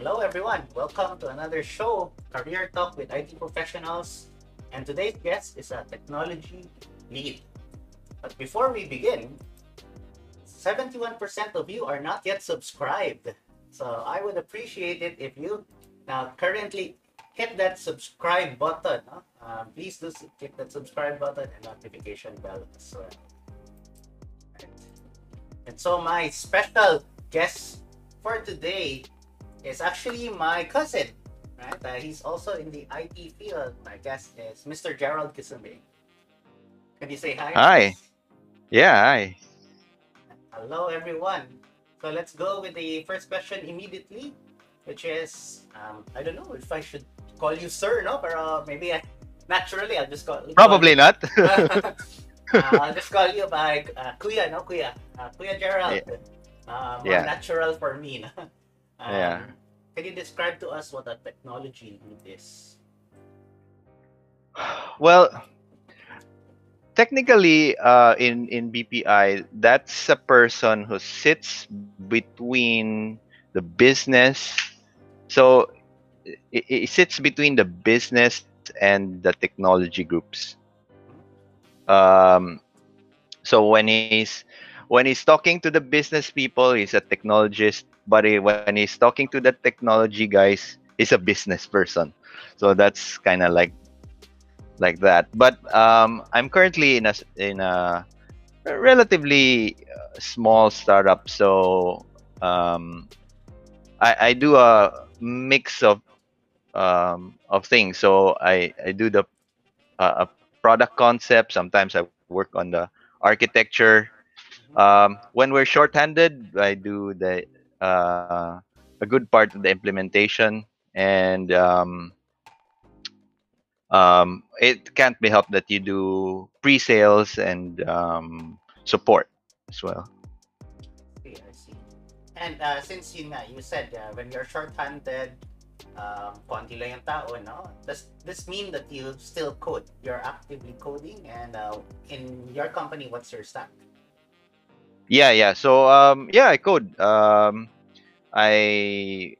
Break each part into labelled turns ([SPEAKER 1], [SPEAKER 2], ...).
[SPEAKER 1] Hello, everyone. Welcome to another show, Career Talk with IT Professionals. And today's guest is a technology lead. But before we begin, 71% of you are not yet subscribed. So I would appreciate it if you now currently hit that subscribe button. Um, please do hit that subscribe button and notification bell as well. Right. And so my special guest for today is actually my cousin. Right? Uh, he's also in the IT field. My guest is Mr. Gerald Kisumbe. Can you say hi?
[SPEAKER 2] Hi. Yeah, hi.
[SPEAKER 1] Hello, everyone. So let's go with the first question immediately, which is um, I don't know if I should call you sir, no? Pero maybe I, naturally I'll just call.
[SPEAKER 2] Probably
[SPEAKER 1] call,
[SPEAKER 2] not.
[SPEAKER 1] uh, I'll just call you by uh, Kuya, no Kuya, uh, Kuya Gerald.
[SPEAKER 2] Yeah.
[SPEAKER 1] Uh, more
[SPEAKER 2] Yeah.
[SPEAKER 1] natural for me. No? Um,
[SPEAKER 2] Yeah.
[SPEAKER 1] Can you describe to us what a technology lead is?
[SPEAKER 2] well, technically, uh, in in BPI, that's a person who sits between the business. So it, it sits between the business and the technology groups. Um, so when he's when he's talking to the business people, he's a technologist. But he, when he's talking to the technology guys, he's a business person. So that's kind of like like that. But um, I'm currently in a in a relatively uh, small startup, so um, I, I do a mix of um, of things. So I I do the uh, a product concept. Sometimes I work on the architecture. Um, when we're shorthanded, I do the uh, a good part of the implementation and um, um, it can't be helped that you do pre-sales and um, support as well.
[SPEAKER 1] Okay, I see. And uh, since you you said uh, when you're short-handed, um? Does this mean that you still code? You're actively coding, and uh, in your company, what's your stack?
[SPEAKER 2] Yeah, yeah. So um, yeah, I code. Um, I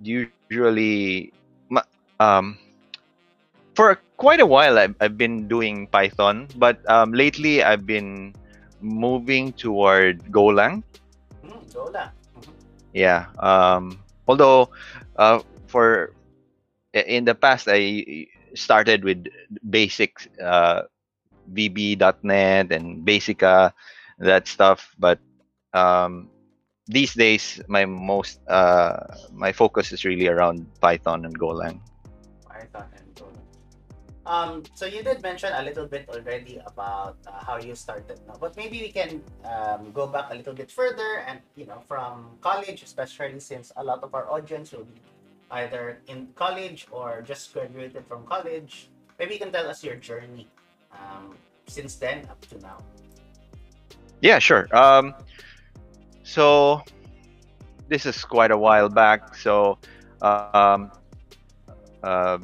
[SPEAKER 2] usually um, for quite a while I've, I've been doing Python, but um, lately I've been moving toward Golang.
[SPEAKER 1] Hmm, go lang. Mhm.
[SPEAKER 2] Yeah. Um, although uh, for in the past I started with basic uh, VB.NET and Basica, that stuff. But um, these days, my most uh, my focus is really around Python and Golang.
[SPEAKER 1] Python and Go. Um, so you did mention a little bit already about uh, how you started, but maybe we can um, go back a little bit further and you know from college, especially since a lot of our audience will be either in college or just graduated from college. Maybe you can tell us your journey um, since then up to now.
[SPEAKER 2] Yeah, sure. Um, so this is quite a while back. So um, uh,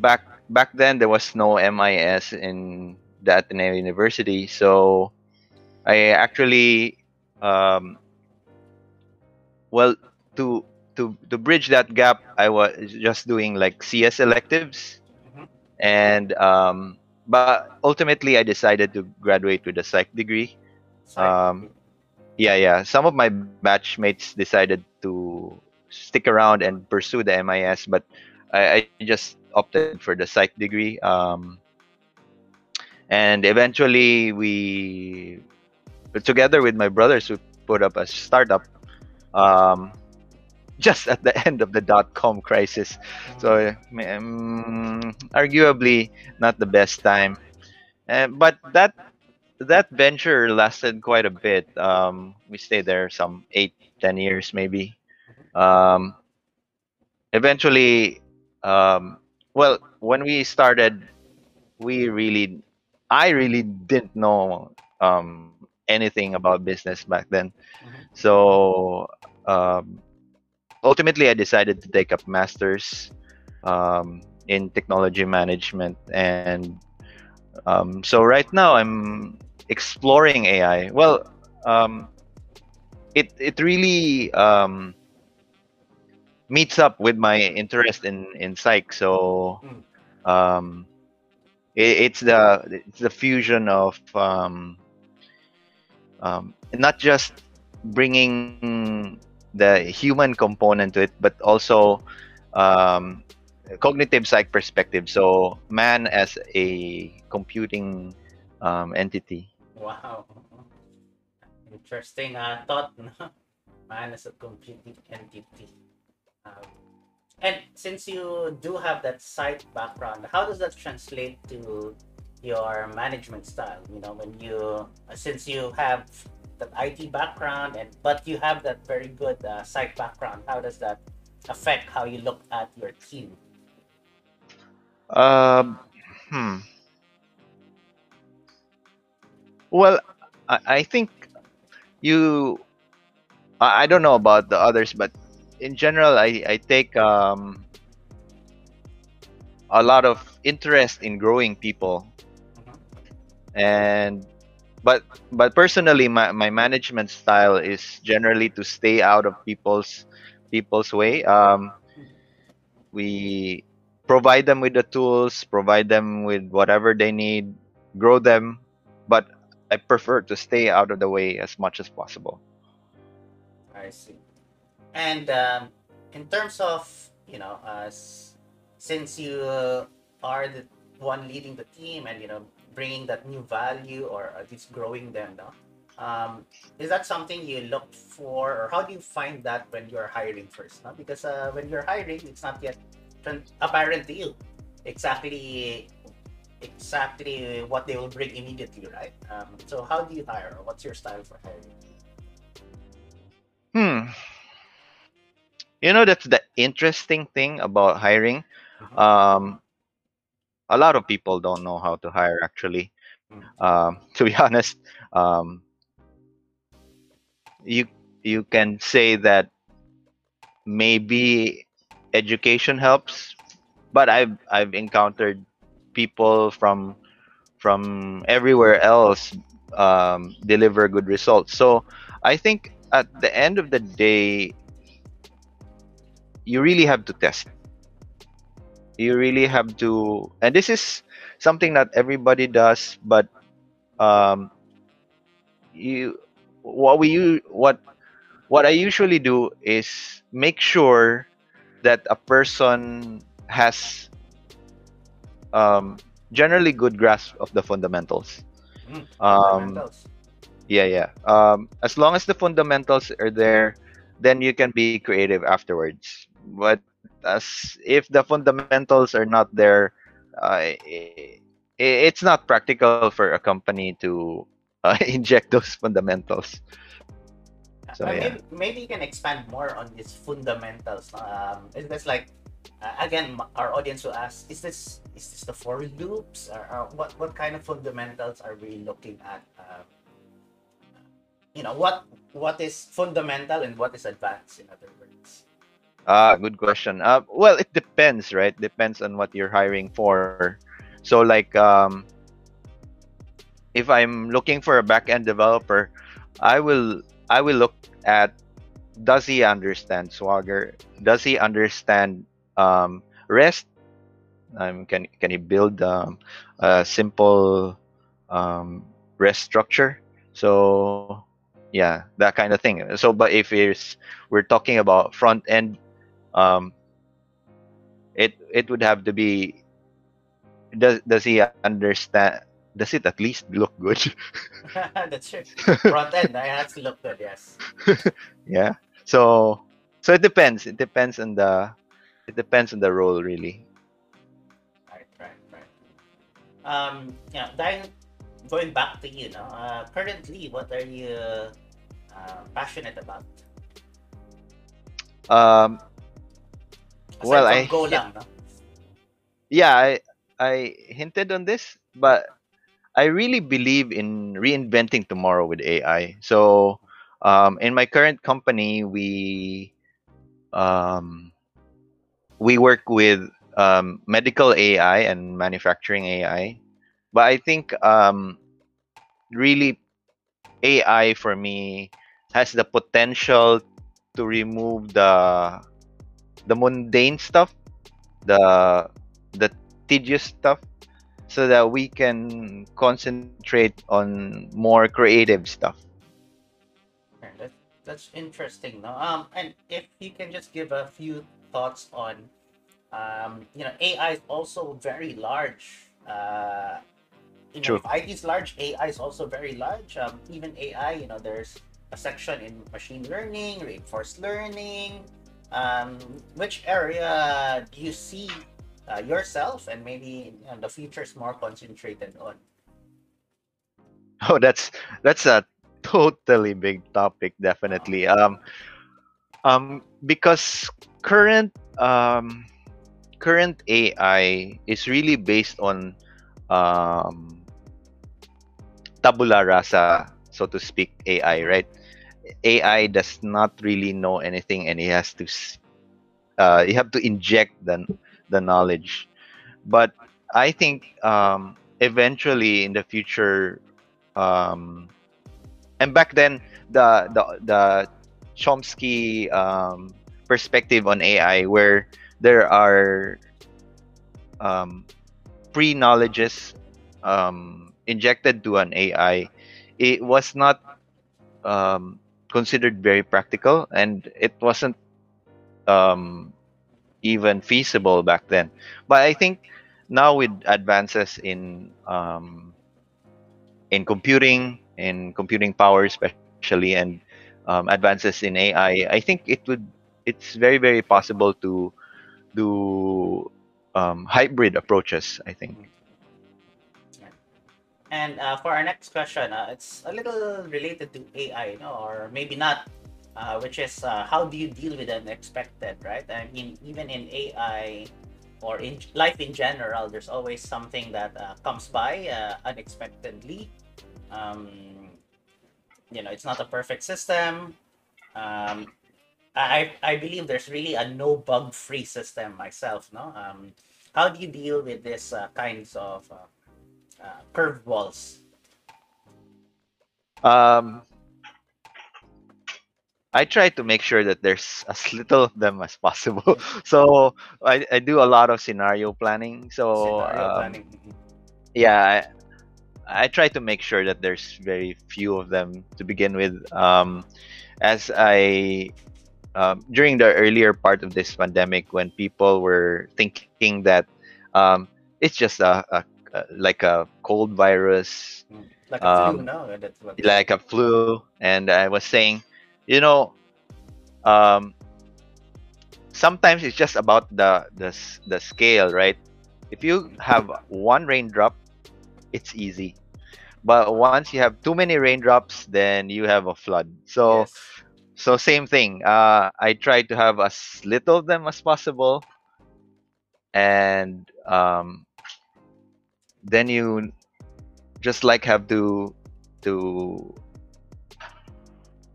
[SPEAKER 2] back back then there was no MIS in the Ateneo University. So I actually um, well to to to bridge that gap, I was just doing like CS electives,
[SPEAKER 1] Mhm.
[SPEAKER 2] and um, but ultimately I decided to graduate with a psych degree. Um, yeah, yeah. Some of my batchmates decided to stick around and pursue the MIS, but I, I just opted for the psych degree. Um, and eventually, we, together with my brothers, we put up a startup. Um, just at the end of the dot com crisis, so um, arguably not the best time. Uh, but that that venture lasted quite a bit. Um, we stayed there some eight, ten years maybe. Um, eventually, um, well, when we started, we really, I really didn't know um, anything about business back then.
[SPEAKER 1] Mhm.
[SPEAKER 2] So um, ultimately, I decided to take up masters um, in technology management, and um, so right now I'm exploring AI. Well, um, it it really um, meets up with my interest in in psych. So
[SPEAKER 1] Mm.
[SPEAKER 2] um, it, it's the it's the fusion of um, um, not just bringing the human component to it, but also um, cognitive psych perspective. So man as a computing um, entity.
[SPEAKER 1] Wow. Interesting uh, thought, no? Man as a computing entity. Um, and since you do have that psych background, how does that translate to your management style? You know, when you, uh, since you have that IT background, and but you have that very good uh, psych background, how does that affect how you look at your team?
[SPEAKER 2] Um, hmm. Well, I, I think you. I, I don't know about the others, but in general, I I take um a lot of interest in growing people, and but but personally, my my management style is generally to stay out of people's people's way. Um, we provide them with the tools, provide them with whatever they need, grow them, but I prefer to stay out of the way as much as possible.
[SPEAKER 1] I see. And um, in terms of, you know, uh, since you are the one leading the team and, you know, bringing that new value or at least growing them, no? Um, is that something you look for or how do you find that when you're hiring first? No? Because uh, when you're hiring, it's not yet apparent to you exactly exactly what they will bring immediately, right? Um, so how do you hire? What's your style for hiring?
[SPEAKER 2] Hmm. You know, that's the interesting thing about hiring.
[SPEAKER 1] Mhm.
[SPEAKER 2] Um, a lot of people don't know how to hire, actually.
[SPEAKER 1] Mm.
[SPEAKER 2] Um, to be honest, um, you you can say that maybe education helps, but I've I've encountered people from from everywhere else um, deliver good results. So I think at the end of the day, you really have to test. You really have to, and this is something that everybody does, but um, you what we what what I usually do is make sure that a person has um, generally good grasp of the fundamentals.
[SPEAKER 1] Mm,
[SPEAKER 2] Um,
[SPEAKER 1] fundamentals.
[SPEAKER 2] yeah, yeah. Um, as long as the fundamentals are there, then you can be creative afterwards. But as if the fundamentals are not there, uh, i- i- it's not practical for a company to uh, inject those fundamentals. So,
[SPEAKER 1] Uh,
[SPEAKER 2] yeah.
[SPEAKER 1] maybe, maybe you can expand more on these fundamentals. Um, is this like uh, again, our audience will ask: Is this is this the for loops, or, or what what kind of fundamentals are we looking at? Um, you know, what what is fundamental and what is advanced? In other words.
[SPEAKER 2] Ah, good question. Uh, well, it depends, right? Depends on what you're hiring for. So, like, um, if I'm looking for a back-end developer, I will I will look at does he understand Swagger? Does he understand um, REST? Um, can can he build um, a simple um, REST structure? So yeah, that kind of thing. So, but if it's we're talking about front end, um, it it would have to be does does he understand? Does it at least look good?
[SPEAKER 1] That's true. Front end, I has to look good. Yes.
[SPEAKER 2] yeah. So so it depends. It depends on the it depends on the role really.
[SPEAKER 1] Right, right, right. Um, yeah, Diane, going back to you, no? Uh, currently, what are you uh, passionate about?
[SPEAKER 2] Um,
[SPEAKER 1] Aside
[SPEAKER 2] Well, I-
[SPEAKER 1] Go lang, no?
[SPEAKER 2] yeah, I I hinted on this, but I really believe in reinventing tomorrow with AI. So um, in my current company, we um, we work with um, medical AI and manufacturing AI, but I think um, really AI for me has the potential to remove the the mundane stuff, the the tedious stuff, so that we can concentrate on more creative stuff.
[SPEAKER 1] That, that's interesting. No? Um, and if you can just give a few thoughts on, um, you know, AI is also very large. Uh, you know,
[SPEAKER 2] True.
[SPEAKER 1] IT is large, AI is also very large. Um, even AI, you know, there's a section in machine learning, reinforced learning. Um, which area do you see uh, yourself and maybe you know, the future is more concentrated on?
[SPEAKER 2] Oh, that's that's a totally big topic, definitely. Um, um, because current um, current AI is really based on um, tabula rasa, so to speak, AI, right? AI does not really know anything, and he has to, uh, you have to inject the the knowledge. But I think um, eventually in the future, um, and back then the the the Chomsky um, perspective on AI, where there are um, pre knowledges um, injected to an AI, it was not um, considered very practical, and it wasn't um, even feasible back then. But I think now with advances in um, in computing, in computing power especially, and um, advances in AI, I think it would it's very very possible to do um, hybrid approaches. I think.
[SPEAKER 1] And uh, for our next question, uh, it's a little related to AI, or maybe not, uh, which is uh, how do you deal with unexpected, right? I mean, even in AI or in life in general, there's always something that uh, comes by uh, unexpectedly. Um, you know, it's not a perfect system. Um, I, I believe there's really a no bug free system myself, no? Um, how do you deal with this uh, kinds of uh, curveballs.
[SPEAKER 2] Um, I try to make sure that there's as little of them as possible. so I, I do a lot of scenario planning. So
[SPEAKER 1] Scenario
[SPEAKER 2] um,
[SPEAKER 1] planning.
[SPEAKER 2] yeah, I, I try to make sure that there's very few of them to begin with. Um, as I um, during the earlier part of this pandemic, when people were thinking that um, it's just a, a, a like a cold virus,
[SPEAKER 1] Like a flu,
[SPEAKER 2] um,
[SPEAKER 1] no? That's what.
[SPEAKER 2] like a flu, and I was saying, you know, um, sometimes it's just about the the the scale, right? If you have one raindrop, it's easy. But once you have too many raindrops, then you have a flood. So
[SPEAKER 1] yes.
[SPEAKER 2] so same thing. Uh, I try to have as little of them as possible, and um, then you just like have to to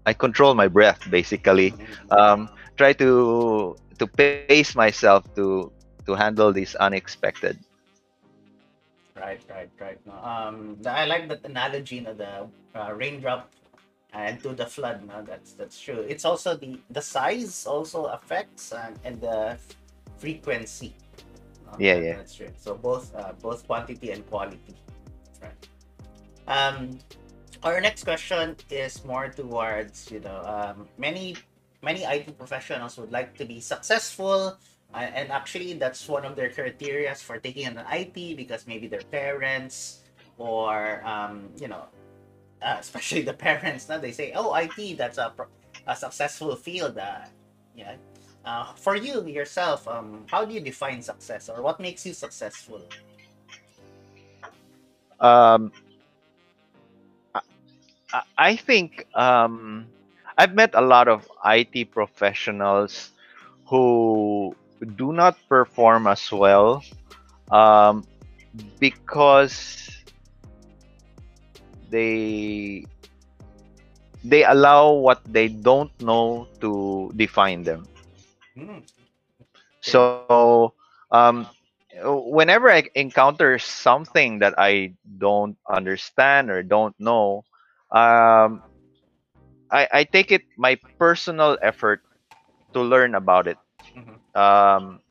[SPEAKER 2] I control my breath basically. Um, try to to pace myself to to handle these unexpected.
[SPEAKER 1] Right, right, right. No, um, I like that analogy, no, the uh, raindrop and to the flood. No, that's that's true. It's also the the size also affects and, and the frequency. No,
[SPEAKER 2] Yeah, yeah.
[SPEAKER 1] That's true. So both uh, both quantity and quality. Right. Um, our next question is more towards you know um, many many IT professionals would like to be successful uh, and actually that's one of their criteria for taking an IT because maybe their parents or um, you know uh, especially the parents now they say oh IT that's a, a successful field uh, yeah. Uh, for you yourself um, how do you define success or what makes you successful?
[SPEAKER 2] Um, I think um, I've met a lot of IT professionals who do not perform as well um, because they they allow what they don't know to define them.
[SPEAKER 1] Hmm,
[SPEAKER 2] So um, whenever I encounter something that I don't understand or don't know, um, I, I take it my personal effort to learn about it.
[SPEAKER 1] mhm.
[SPEAKER 2] um,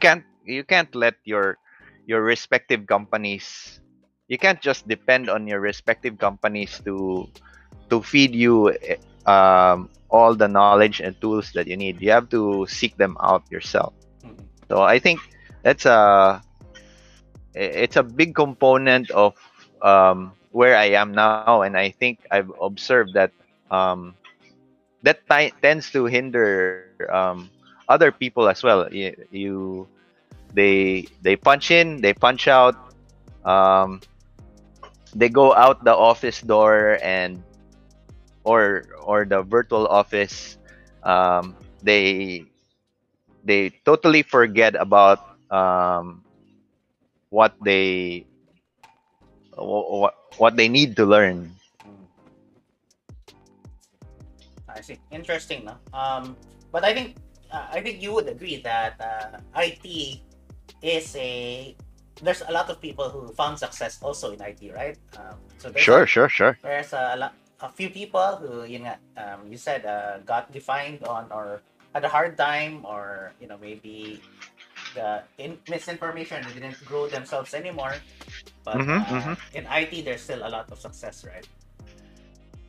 [SPEAKER 2] can't you can't let your your respective companies you can't just depend on your respective companies to to feed you eh, um, all the knowledge and tools that you need you have to seek them out yourself
[SPEAKER 1] Mhm.
[SPEAKER 2] so i think that's a it's a big component of um, where i am now and i think i've observed that um, that ti- tends to hinder um, other people as well. You, you they they punch in they punch out um, they go out the office door and or or the virtual office um, they they totally forget about um, what they what, what they need to learn
[SPEAKER 1] Mm. I see. Interesting, no? Um, but I think uh, I think you would agree that uh, IT is a there's a lot of people who found success also in IT, right? Um, so
[SPEAKER 2] sure sure sure
[SPEAKER 1] there's a, lot, a few people who you know um, you said uh, got defined on or had a hard time or you know maybe the in, misinformation didn't grow themselves anymore. But
[SPEAKER 2] Mhm,
[SPEAKER 1] uh,
[SPEAKER 2] mhm.
[SPEAKER 1] in IT, there's still a lot of success, right?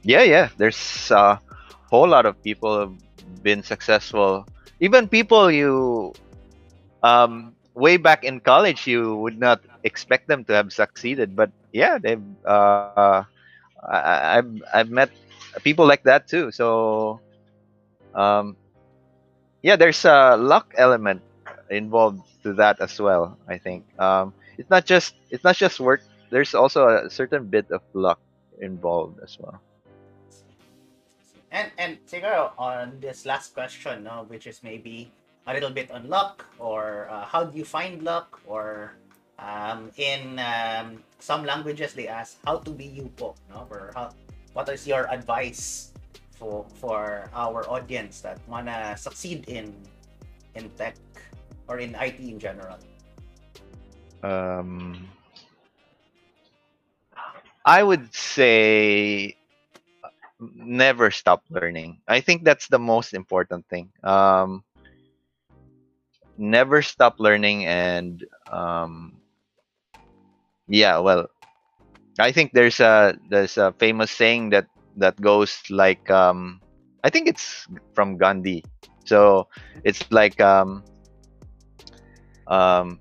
[SPEAKER 2] yeah yeah. There's a whole lot of people have been successful. Even people you um way back in college you would not expect them to have succeeded. But yeah they've uh I- i've i've met people like that too. So um yeah there's a luck element involved to that as well i think. Um it's not just it's not just work. There's also a certain bit of luck involved as well.
[SPEAKER 1] And and siguro on this last question, no, which is maybe a little bit on luck or uh, how do you find luck? Or um, in um, some languages they ask how to be you po, no, or how, what is your advice for for our audience that wanna succeed in in tech or in IT in general.
[SPEAKER 2] Um i would say never stop learning. I think that's the most important thing. Um never stop learning and um yeah well i think there's a there's a famous saying that that goes like um i think it's from gandhi. So it's like um um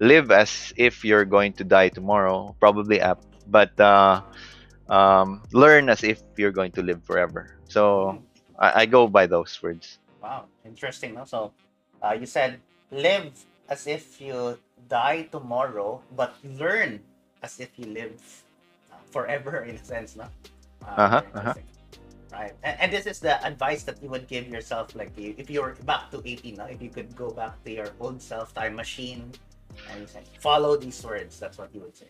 [SPEAKER 2] live as if you're going to die tomorrow probably apt but uh um learn as if you're going to live forever so i, I go by those words
[SPEAKER 1] Wow, interesting. No? So, uh, you said live as if you die tomorrow, but learn as if you live uh, forever, in a sense. No? Uh,
[SPEAKER 2] Uh-huh, uh-huh.
[SPEAKER 1] Right, and, and this is the advice that you would give yourself, like you, if you're back to 18, no? if you could go back to your old self, time machine, and you say, follow these words. That's what he would say.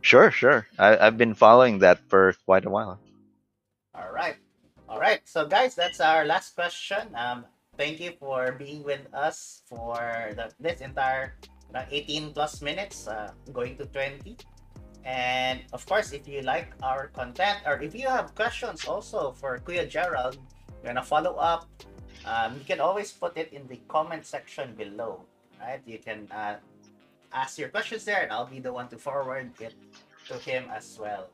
[SPEAKER 2] sure sure I, i've been following that for quite a while
[SPEAKER 1] All right. All right. So, guys, that's our last question. Um, thank you for being with us for the, this entire uh, 18 plus minutes, uh, going to 20. And of course, if you like our content or if you have questions also for Kuya Gerald, you're gonna follow up. Um, you can always put it in the comment section below. Right? You can uh, ask your questions there, and I'll be the one to forward it to him as well.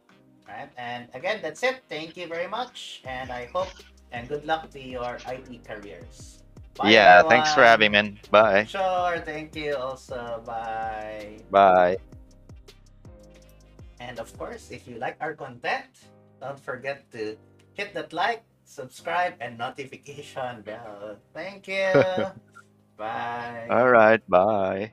[SPEAKER 1] Right? And again, that's it. Thank you very much, and I hope and good luck to your IT careers. Bye,
[SPEAKER 2] yeah thanks for having me man. bye
[SPEAKER 1] Sure, thank you also. Bye.
[SPEAKER 2] bye
[SPEAKER 1] And of course, if you like our content, don't forget to hit that like, subscribe, and notification bell. Thank you. Bye.
[SPEAKER 2] all right bye